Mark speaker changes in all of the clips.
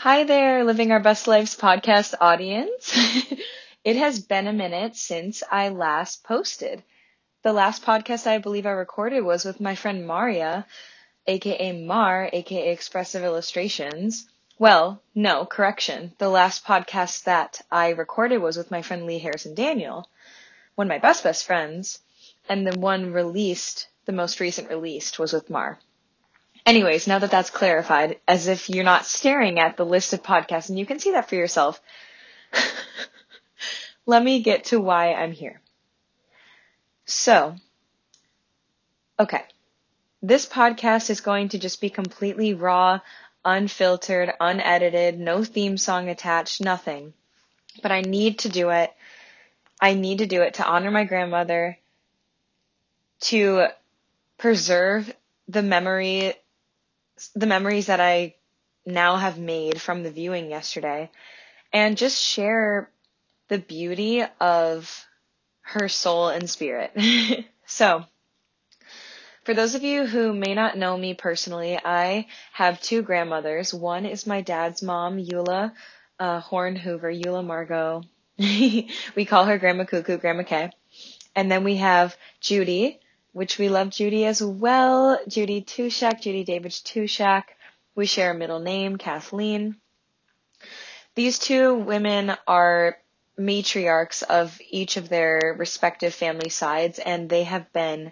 Speaker 1: Hi there, Living Our Best Lives podcast audience. it has been a minute since I last posted. The last podcast I believe I recorded was with my friend Maria, aka Mar, aka Expressive Illustrations. Well, no, correction. The last podcast that I recorded was with my friend Lee Harrison Daniel, one of my best best friends, and the one released, the most recent released was with Mar. Anyways, now that that's clarified, as if you're not staring at the list of podcasts and you can see that for yourself, let me get to why I'm here. So, okay. This podcast is going to just be completely raw, unfiltered, unedited, no theme song attached, nothing. But I need to do it. I need to do it to honor my grandmother, to preserve the memory the memories that I now have made from the viewing yesterday and just share the beauty of her soul and spirit. so, for those of you who may not know me personally, I have two grandmothers. One is my dad's mom, Eula uh, Horn Hoover, Eula Margo. we call her Grandma Kuku, Grandma K. And then we have Judy, which we love Judy as well. Judy Tushak, Judy Davidge Tushak. We share a middle name, Kathleen. These two women are matriarchs of each of their respective family sides, and they have been,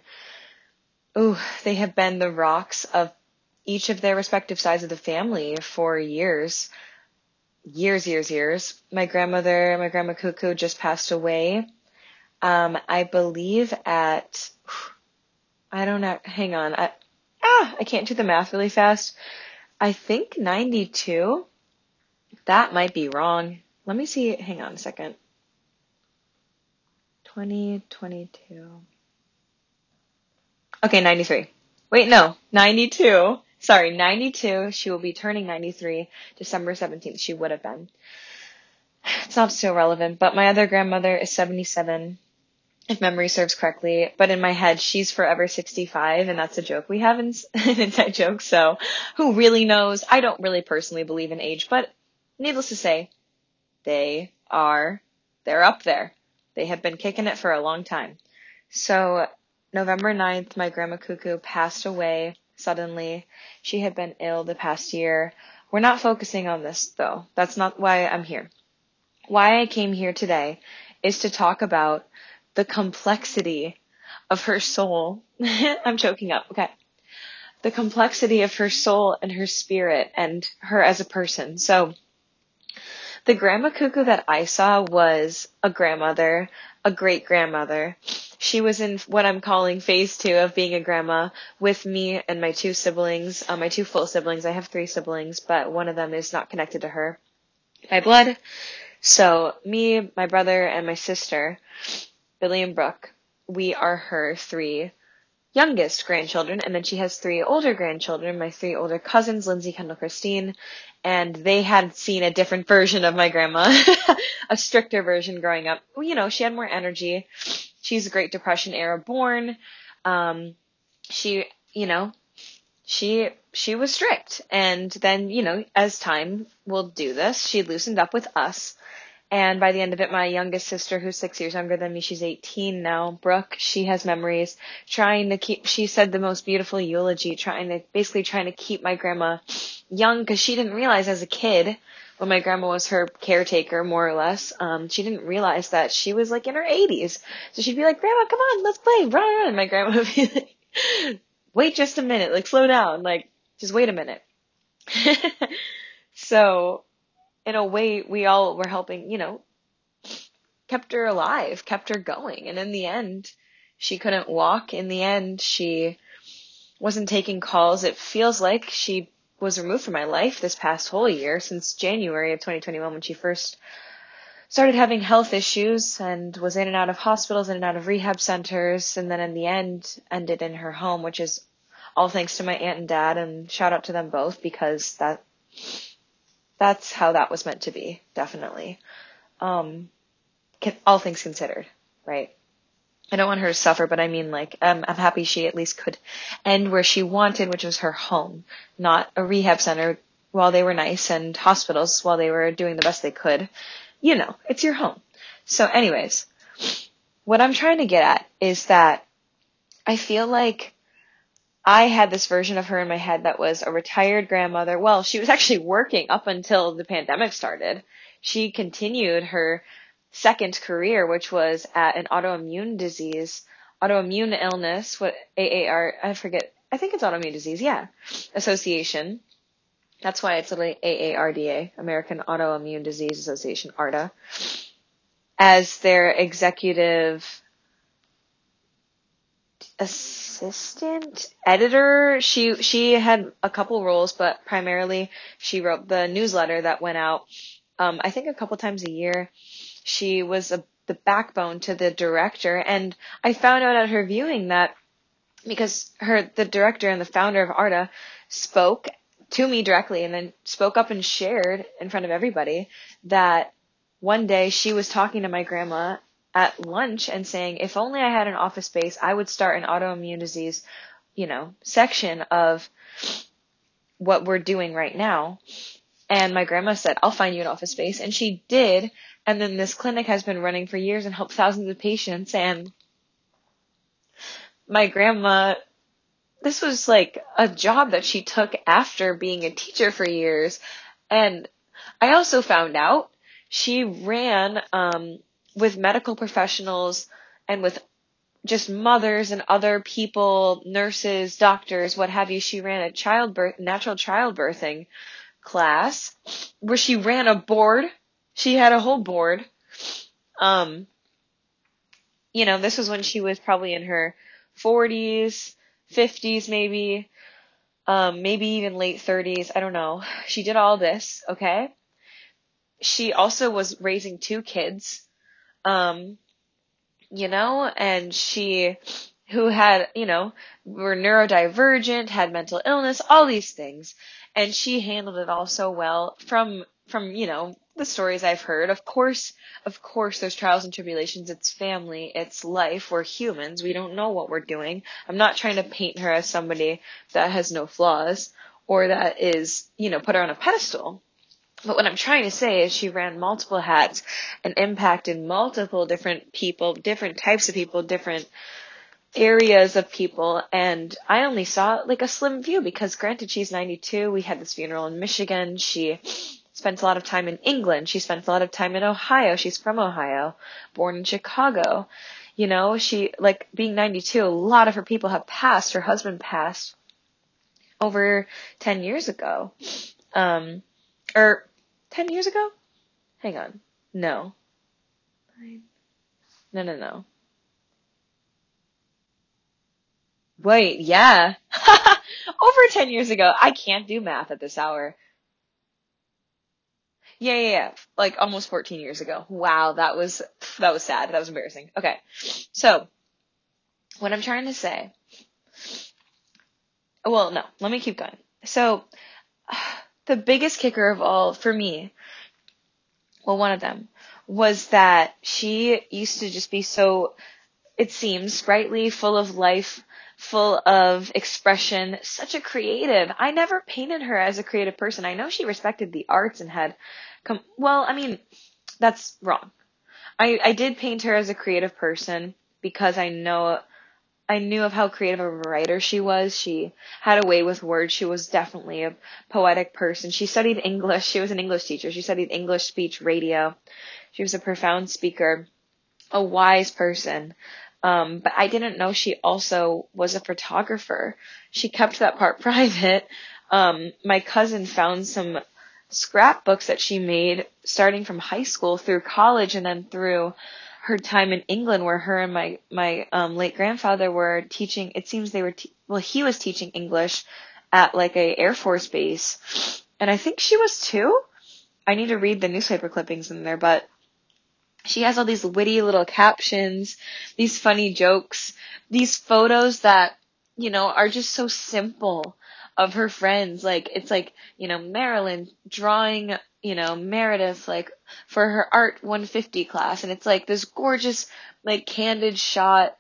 Speaker 1: ooh, they have been the rocks of each of their respective sides of the family for years. Years, years, years. My grandmother, my grandma Kuku just passed away. Um, I believe at, I don't know. Hang on. I, ah, I can't do the math really fast. I think 92. That might be wrong. Let me see. Hang on a second. 2022. Okay, 93. Wait, no. 92. Sorry, 92. She will be turning 93 December 17th. She would have been. It's not so relevant, but my other grandmother is 77 if memory serves correctly. But in my head, she's forever 65, and that's a joke we have in an inside joke. So, who really knows? I don't really personally believe in age, but needless to say, they are they're up there. They have been kicking it for a long time. So, November 9th, my grandma Kuku passed away suddenly. She had been ill the past year. We're not focusing on this though. That's not why I'm here. Why I came here today is to talk about the complexity of her soul. I'm choking up. Okay. The complexity of her soul and her spirit and her as a person. So, the grandma Kuku that I saw was a grandmother, a great grandmother. She was in what I'm calling phase two of being a grandma with me and my two siblings, uh, my two full siblings. I have three siblings, but one of them is not connected to her by blood. So me, my brother, and my sister Billy and Brooke, we are her three youngest grandchildren, and then she has three older grandchildren, my three older cousins, Lindsay, Kendall, Christine, and they had seen a different version of my grandma, a stricter version growing up. You know, she had more energy. She's a Great Depression era born. Um, she, you know, she she was strict, and then you know, as time will do this, she loosened up with us and by the end of it, my youngest sister, who's six years younger than me, she's 18 now, Brooke, she has memories trying to keep, she said the most beautiful eulogy, trying to, basically trying to keep my grandma young because she didn't realize as a kid when my grandma was her caretaker, more or less, um, she didn't realize that she was like in her 80s. So she'd be like, Grandma, come on, let's play, run, run. And my grandma would be like, wait just a minute, like slow down, like just wait a minute. so in a way, we all were helping, you know, kept her alive, kept her going. And in the end, she couldn't walk. In the end, she wasn't taking calls. It feels like she was removed from my life this past whole year since January of 2021 when she first started having health issues and was in and out of hospitals, in and out of rehab centers, and then in the end ended in her home, which is all thanks to my aunt and dad and shout out to them both because that that's how that was meant to be, definitely. Um, can, all things considered, right? I don't want her to suffer, but I mean, like, um, I'm happy she at least could end where she wanted, which was her home, not a rehab center while they were nice and hospitals while they were doing the best they could. You know, it's your home. So anyways, what I'm trying to get at is that I feel like I had this version of her in my head that was a retired grandmother. Well, she was actually working up until the pandemic started. She continued her second career, which was at an autoimmune disease, autoimmune illness, what AAR, I forget, I think it's autoimmune disease, yeah, association. That's why it's like AARDA, American Autoimmune Disease Association, ARDA, as their executive assistant editor. She she had a couple roles, but primarily she wrote the newsletter that went out. Um, I think a couple times a year. She was a, the backbone to the director, and I found out at her viewing that because her the director and the founder of Arda spoke to me directly and then spoke up and shared in front of everybody that one day she was talking to my grandma at lunch and saying, if only I had an office space, I would start an autoimmune disease, you know, section of what we're doing right now. And my grandma said, I'll find you an office space. And she did. And then this clinic has been running for years and helped thousands of patients. And my grandma this was like a job that she took after being a teacher for years. And I also found out she ran um, with medical professionals and with just mothers and other people, nurses, doctors, what have you. She ran a childbirth, natural childbirthing class where she ran a board. She had a whole board. Um, you know, this was when she was probably in her 40s 50s maybe, um, maybe even late 30s. I don't know. She did all this, okay? She also was raising two kids, um, you know, and she, who had, you know, were neurodivergent, had mental illness, all these things. And she handled it all so well from, from, you know, the stories I've heard. Of course, of course, there's trials and tribulations. It's family. It's life. We're humans. We don't know what we're doing. I'm not trying to paint her as somebody that has no flaws or that is, you know, put her on a pedestal. But what I'm trying to say is she ran multiple hats and impacted multiple different people, different types of people, different areas of people and I only saw like a slim view because granted she's 92 we had this funeral in Michigan she spent a lot of time in England. She spent a lot of time in Ohio. She's from Ohio, born in Chicago. You know, she, like, being 92, a lot of her people have passed. Her husband passed over 10 years ago. Um, or 10 years ago? Hang on. No. No, no, no. Wait, yeah. over 10 years ago. I can't do math at this hour. Yeah, yeah, yeah. Like almost 14 years ago. Wow, that was that was sad. That was embarrassing. Okay. So, what I'm trying to say Well, no, let me keep going. So, the biggest kicker of all for me, well, one of them was that she used to just be so it seems sprightly, full of life, full of expression, such a creative. I never painted her as a creative person. I know she respected the arts and had come, well, I mean, that's wrong. I, I did paint her as a creative person because I know, I knew of how creative of a writer she was. She had a way with words. She was definitely a poetic person. She studied English. She was an English teacher. She studied English speech radio. She was a profound speaker, a wise person. Um, but I didn't know she also was a photographer. She kept that part private. Um, my cousin found some scrapbooks that she made starting from high school through college and then through her time in England where her and my, my, um, late grandfather were teaching, it seems they were, te- well, he was teaching English at like a Air Force base. And I think she was too. I need to read the newspaper clippings in there, but she has all these witty little captions, these funny jokes, these photos that, you know, are just so simple of her friends. Like, it's like, you know, Marilyn drawing, you know, Meredith, like, for her art 150 class. And it's like this gorgeous, like, candid shot,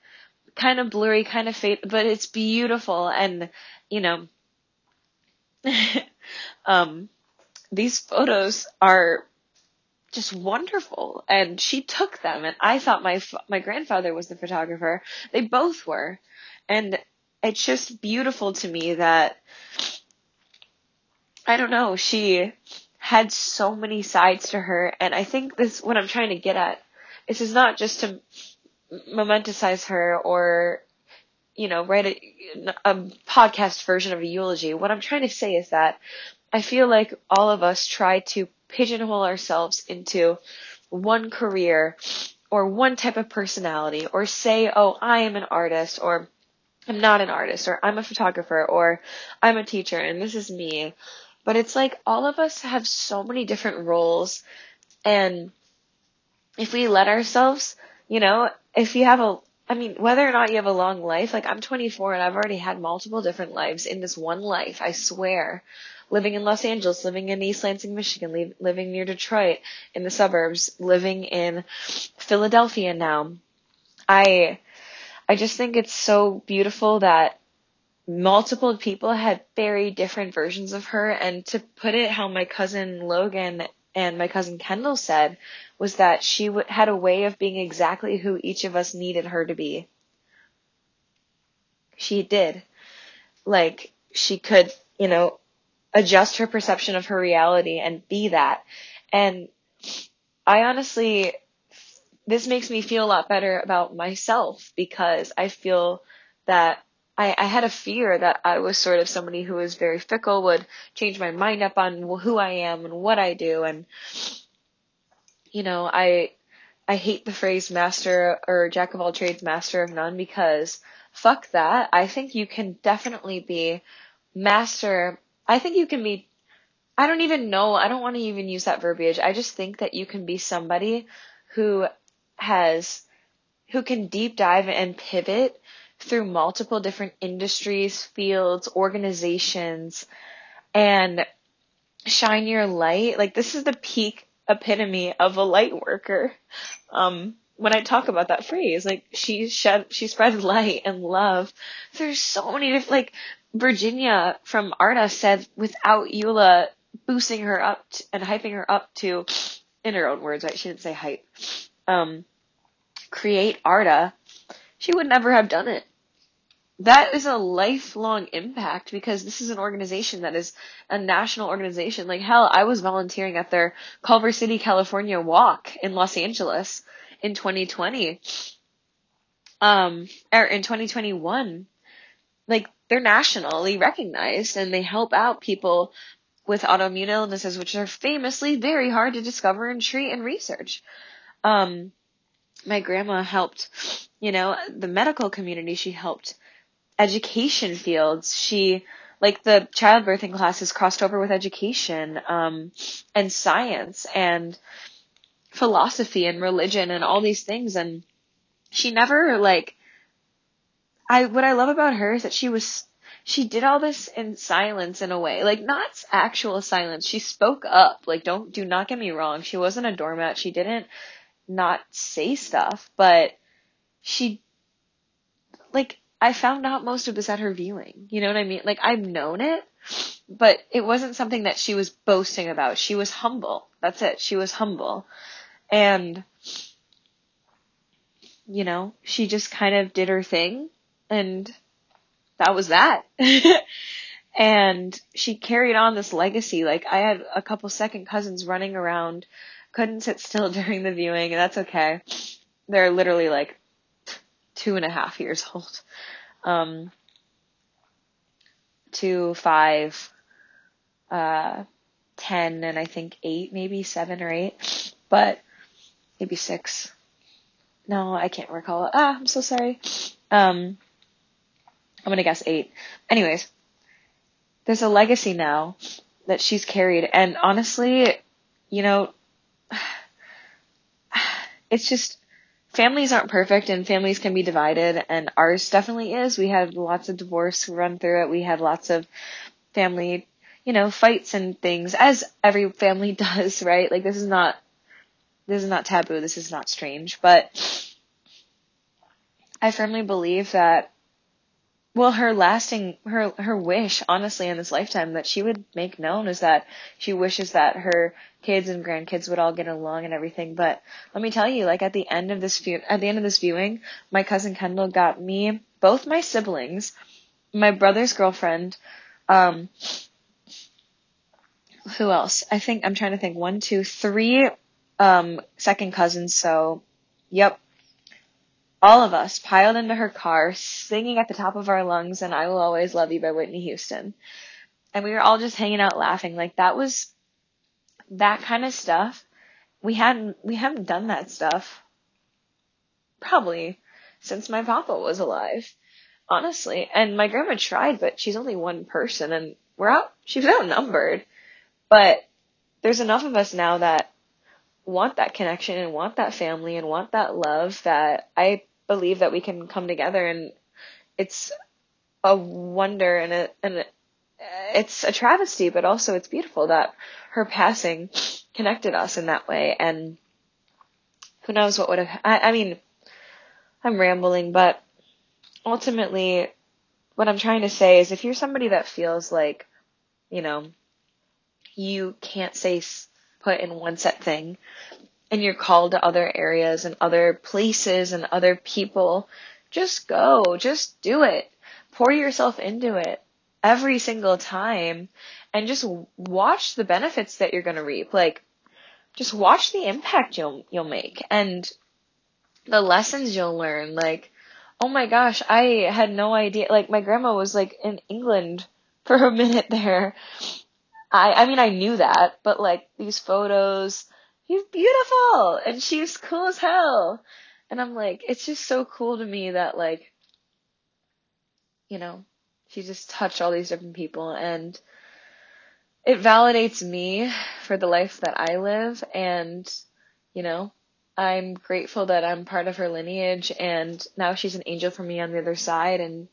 Speaker 1: kind of blurry, kind of fade, but it's beautiful. And, you know, um, these photos are just wonderful and she took them and I thought my my grandfather was the photographer. They both were. And it's just beautiful to me that I don't know, she had so many sides to her and I think this what I'm trying to get at this is not just to momentasize her or you know write a, a podcast version of a eulogy. What I'm trying to say is that I feel like all of us try to pigeonhole ourselves into one career or one type of personality or say, oh, I am an artist or I'm not an artist or I'm a photographer or I'm a teacher and this is me. But it's like all of us have so many different roles and if we let ourselves, you know, if you have a I mean, whether or not you have a long life, like I'm 24 and I've already had multiple different lives in this one life, I swear living in Los Angeles, living in East Lansing, Michigan, living near Detroit in the suburbs, living in Philadelphia now. I, I just think it's so beautiful that multiple people had very different versions of her and to put it how my cousin Logan and my cousin Kendall said was that she w- had a way of being exactly who each of us needed her to be. She did. Like, she could, you know, adjust her perception of her reality and be that. And I honestly, this makes me feel a lot better about myself because I feel that I, I had a fear that I was sort of somebody who was very fickle, would change my mind up on who I am and what I do. And, you know, I, I hate the phrase master or jack of all trades, master of none because fuck that. I think you can definitely be master I think you can be, I don't even know, I don't want to even use that verbiage. I just think that you can be somebody who has, who can deep dive and pivot through multiple different industries, fields, organizations, and shine your light. Like this is the peak epitome of a light worker. Um, when I talk about that phrase, like she shed, she spread light and love. There's so many different, like Virginia from Arda said without Eula boosting her up t- and hyping her up to, in her own words, right? She didn't say hype. Um, create Arda, she would never have done it. That is a lifelong impact because this is an organization that is a national organization. Like hell, I was volunteering at their Culver City, California walk in Los Angeles in 2020. Um, or in 2021. Like they're nationally recognized and they help out people with autoimmune illnesses, which are famously very hard to discover and treat and research. Um, my grandma helped, you know, the medical community. She helped education fields. She, like the childbirthing classes crossed over with education, um, and science and philosophy and religion and all these things. And she never like I what I love about her is that she was she did all this in silence in a way, like not actual silence. She spoke up. Like don't do not get me wrong. She wasn't a doormat. She didn't not say stuff, but she like I found out most of this at her viewing. You know what I mean? Like I've known it, but it wasn't something that she was boasting about. She was humble. That's it. She was humble. And you know, she just kind of did her thing and that was that. and she carried on this legacy. Like I had a couple second cousins running around, couldn't sit still during the viewing, and that's okay. They're literally like two and a half years old. Um, two, five, uh, ten, and I think eight, maybe seven or eight, but maybe six. No, I can't recall. Ah, I'm so sorry. Um, I'm gonna guess eight. Anyways, there's a legacy now that she's carried, and honestly, you know, it's just families aren't perfect and families can be divided and ours definitely is. We had lots of divorce run through it. We had lots of family, you know, fights and things as every family does, right? Like this is not this is not taboo. This is not strange, but I firmly believe that well, her lasting, her, her wish, honestly, in this lifetime that she would make known is that she wishes that her kids and grandkids would all get along and everything. But let me tell you, like at the end of this view, at the end of this viewing, my cousin Kendall got me, both my siblings, my brother's girlfriend, um, who else? I think, I'm trying to think, one, two, three, um, second cousins. So, yep, all of us piled into her car, singing at the top of our lungs and I Will Always Love You by Whitney Houston. And we were all just hanging out laughing. Like that was that kind of stuff. We hadn't, we haven't done that stuff probably since my papa was alive. Honestly. And my grandma tried, but she's only one person and we're out, she's outnumbered. But there's enough of us now that want that connection and want that family and want that love that I believe that we can come together and it's a wonder and a, and it's a travesty, but also it's beautiful that her passing connected us in that way. And who knows what would have, I, I mean, I'm rambling, but ultimately what I'm trying to say is if you're somebody that feels like, you know, you can't say put in one set thing and you're called to other areas and other places and other people, just go. Just do it. Pour yourself into it every single time and just watch the benefits that you're going to reap. Like, just watch the impact you'll, you'll make and the lessons you'll learn. Like, oh my gosh, I had no idea. Like, my grandma was like in England for a minute there. I, I mean, I knew that, but like these photos, he's beautiful. And she's cool as hell. And I'm like, it's just so cool to me that like, you know, she just touched all these different people. And it validates me for the life that I live. And, you know, I'm grateful that I'm part of her lineage. And now she's an angel for me on the other side. And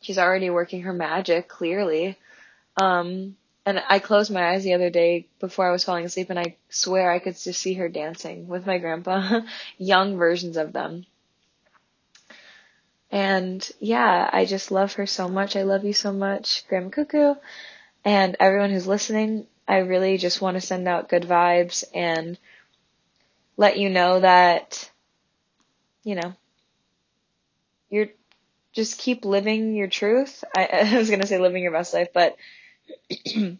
Speaker 1: she's already working her magic clearly. Um, and I closed my eyes the other day before I was falling asleep and I swear I could just see her dancing with my grandpa, young versions of them. And yeah, I just love her so much. I love you so much, Grandma Kuku. And everyone who's listening, I really just want to send out good vibes and let you know that, you know, you're just keep living your truth. I, I was to say living your best life, but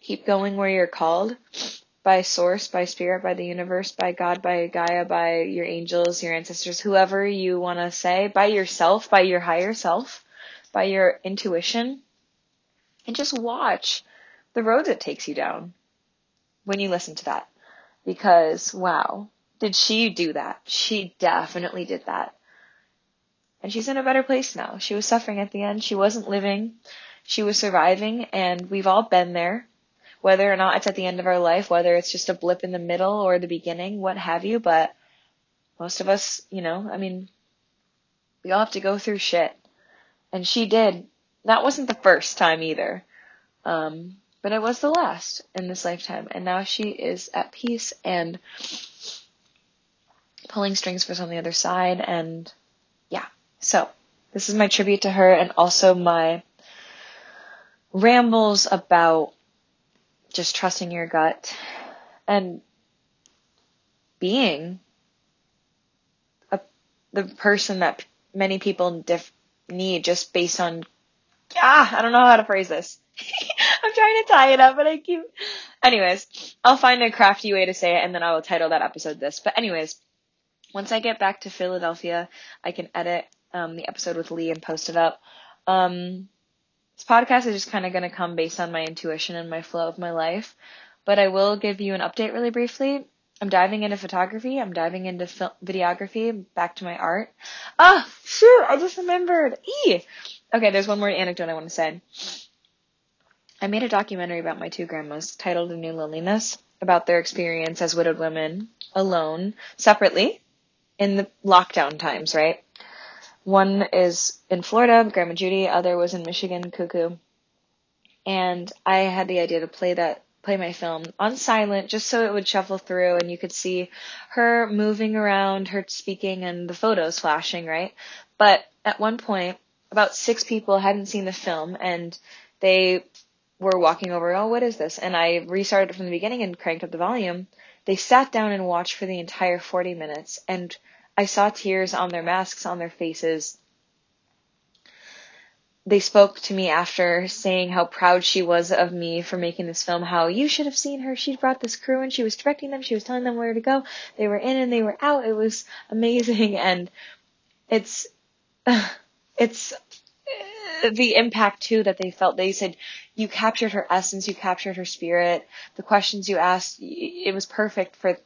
Speaker 1: keep going where you're called by source, by spirit, by the universe, by God, by Gaia, by your angels, your ancestors, whoever you want to say, by yourself, by your higher self, by your intuition. And just watch the road that takes you down when you listen to that. Because wow, did she do that? She definitely did that. And she's in a better place now. She was suffering at the end. She wasn't living. She was surviving and we've all been there. Whether or not it's at the end of our life, whether it's just a blip in the middle or the beginning, what have you, but most of us, you know, I mean, we all have to go through shit. And she did. That wasn't the first time either. Um, but it was the last in this lifetime. And now she is at peace and pulling strings for us on the other side. And yeah, so this is my tribute to her and also my rambles about just trusting your gut and being a, the person that many people diff- need just based on ah I don't know how to phrase this. I'm trying to tie it up, but I keep. Anyways, I'll find a crafty way to say it, and then I will title that episode this. But anyways, once I get back to Philadelphia, I can edit um, the episode with Lee and post it up. Um, this podcast is just kind of going to come based on my intuition and my flow of my life, but I will give you an update really briefly. I'm diving into photography. I'm diving into videography, back to my art. Oh, shoot, I just remembered. E. Okay, there's one more anecdote I want to say. I made a documentary about my two grandmas titled A New Loneliness about their experience as widowed women alone, separately, in the lockdown times, right? One is in Florida, Grandma Judy. Other was in Michigan, Kuku. And I had the idea to play that, play my film on silent, just so it would shuffle through and you could see her moving around, her speaking, and the photos flashing, right? But at one point, about six people hadn't seen the film and they were walking over, oh, what is this? And I restarted from the beginning and cranked up the volume. They sat down and watched for the entire 40 minutes and I saw tears on their masks, on their faces. They spoke to me after saying how proud she was of me for making this film, how you should have seen her. She brought this crew and she was directing them. She was telling them where to go. They were in and they were out. It was amazing. And it's, it's uh, the impact too that they felt. They said you captured her essence, you captured her spirit. The questions you asked, it was perfect for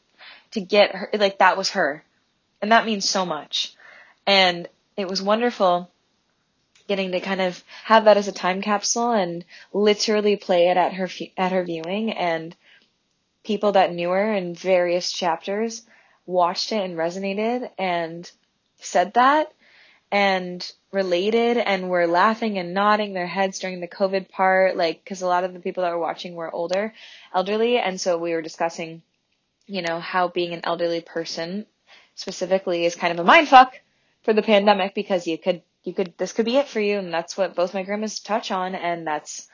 Speaker 1: to get her. Like that was her, and that means so much. And it was wonderful getting to kind of have that as a time capsule and literally play it at her at her viewing and people that knew her in various chapters watched it and resonated and said that and related and were laughing and nodding their heads during the COVID part, like, cause a lot of the people that were watching were older, elderly, and so we were discussing, you know, how being an elderly person specifically is kind of a mind fuck for the pandemic because you could, you could, this could be it for you, and that's what both my grandmas touch on, and that's,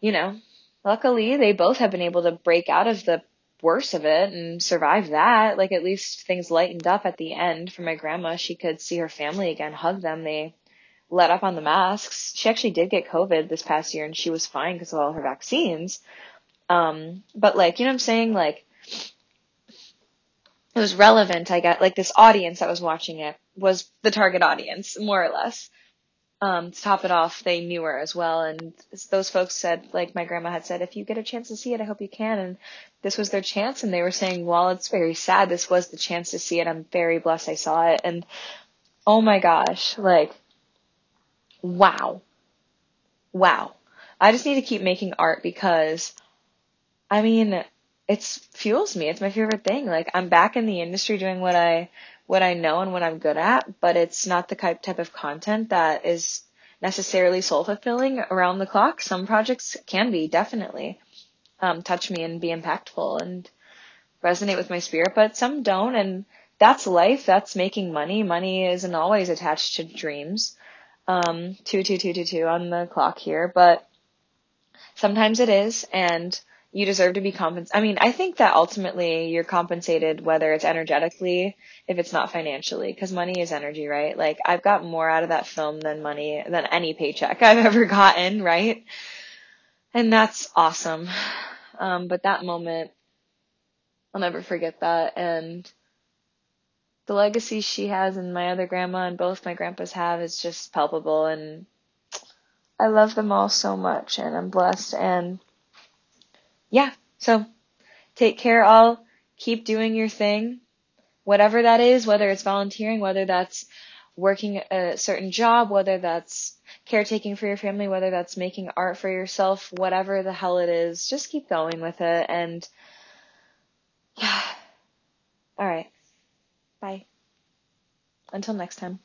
Speaker 1: you know, luckily they both have been able to break out of the worst of it and survive that. Like at least things lightened up at the end for my grandma. She could see her family again, hug them. They let up on the masks. She actually did get COVID this past year and she was fine because of all her vaccines. Um, but like, you know what I'm saying? Like, was relevant. I got like this audience that was watching it was the target audience, more or less um, to top it off, they knew her as well. And those folks said, like my grandma had said, if you get a chance to see it, I hope you can. And this was their chance. And they were saying, well, it's very sad, this was the chance to see it. I'm very blessed I saw it. And oh my gosh, like, wow. Wow. I just need to keep making art because, I mean, it's fuels me. It's my favorite thing. Like, I'm back in the industry doing what I what I know and what I'm good at, but it's not the type of content that is necessarily soul fulfilling around the clock. Some projects can be definitely um, touch me and be impactful and resonate with my spirit, but some don't. And that's life. That's making money. Money isn't always attached to dreams. Um, two, two, two, two, two on the clock here, but sometimes it is. And you deserve to be compensated. I mean, I think that ultimately you're compensated whether it's energetically, if it's not financially, because money is energy, right? Like I've got more out of that film than money, than any paycheck I've ever gotten, right? And that's awesome. Um, but that moment, I'll never forget that. And the legacy she has and my other grandma and both my grandpas have is just palpable and I love them all so much and I'm blessed and yeah, so take care all. Keep doing your thing. Whatever that is, whether it's volunteering, whether that's working a certain job, whether that's caretaking for your family, whether that's making art for yourself, whatever the hell it is, just keep going with it and yeah. All right. Bye. Until next time.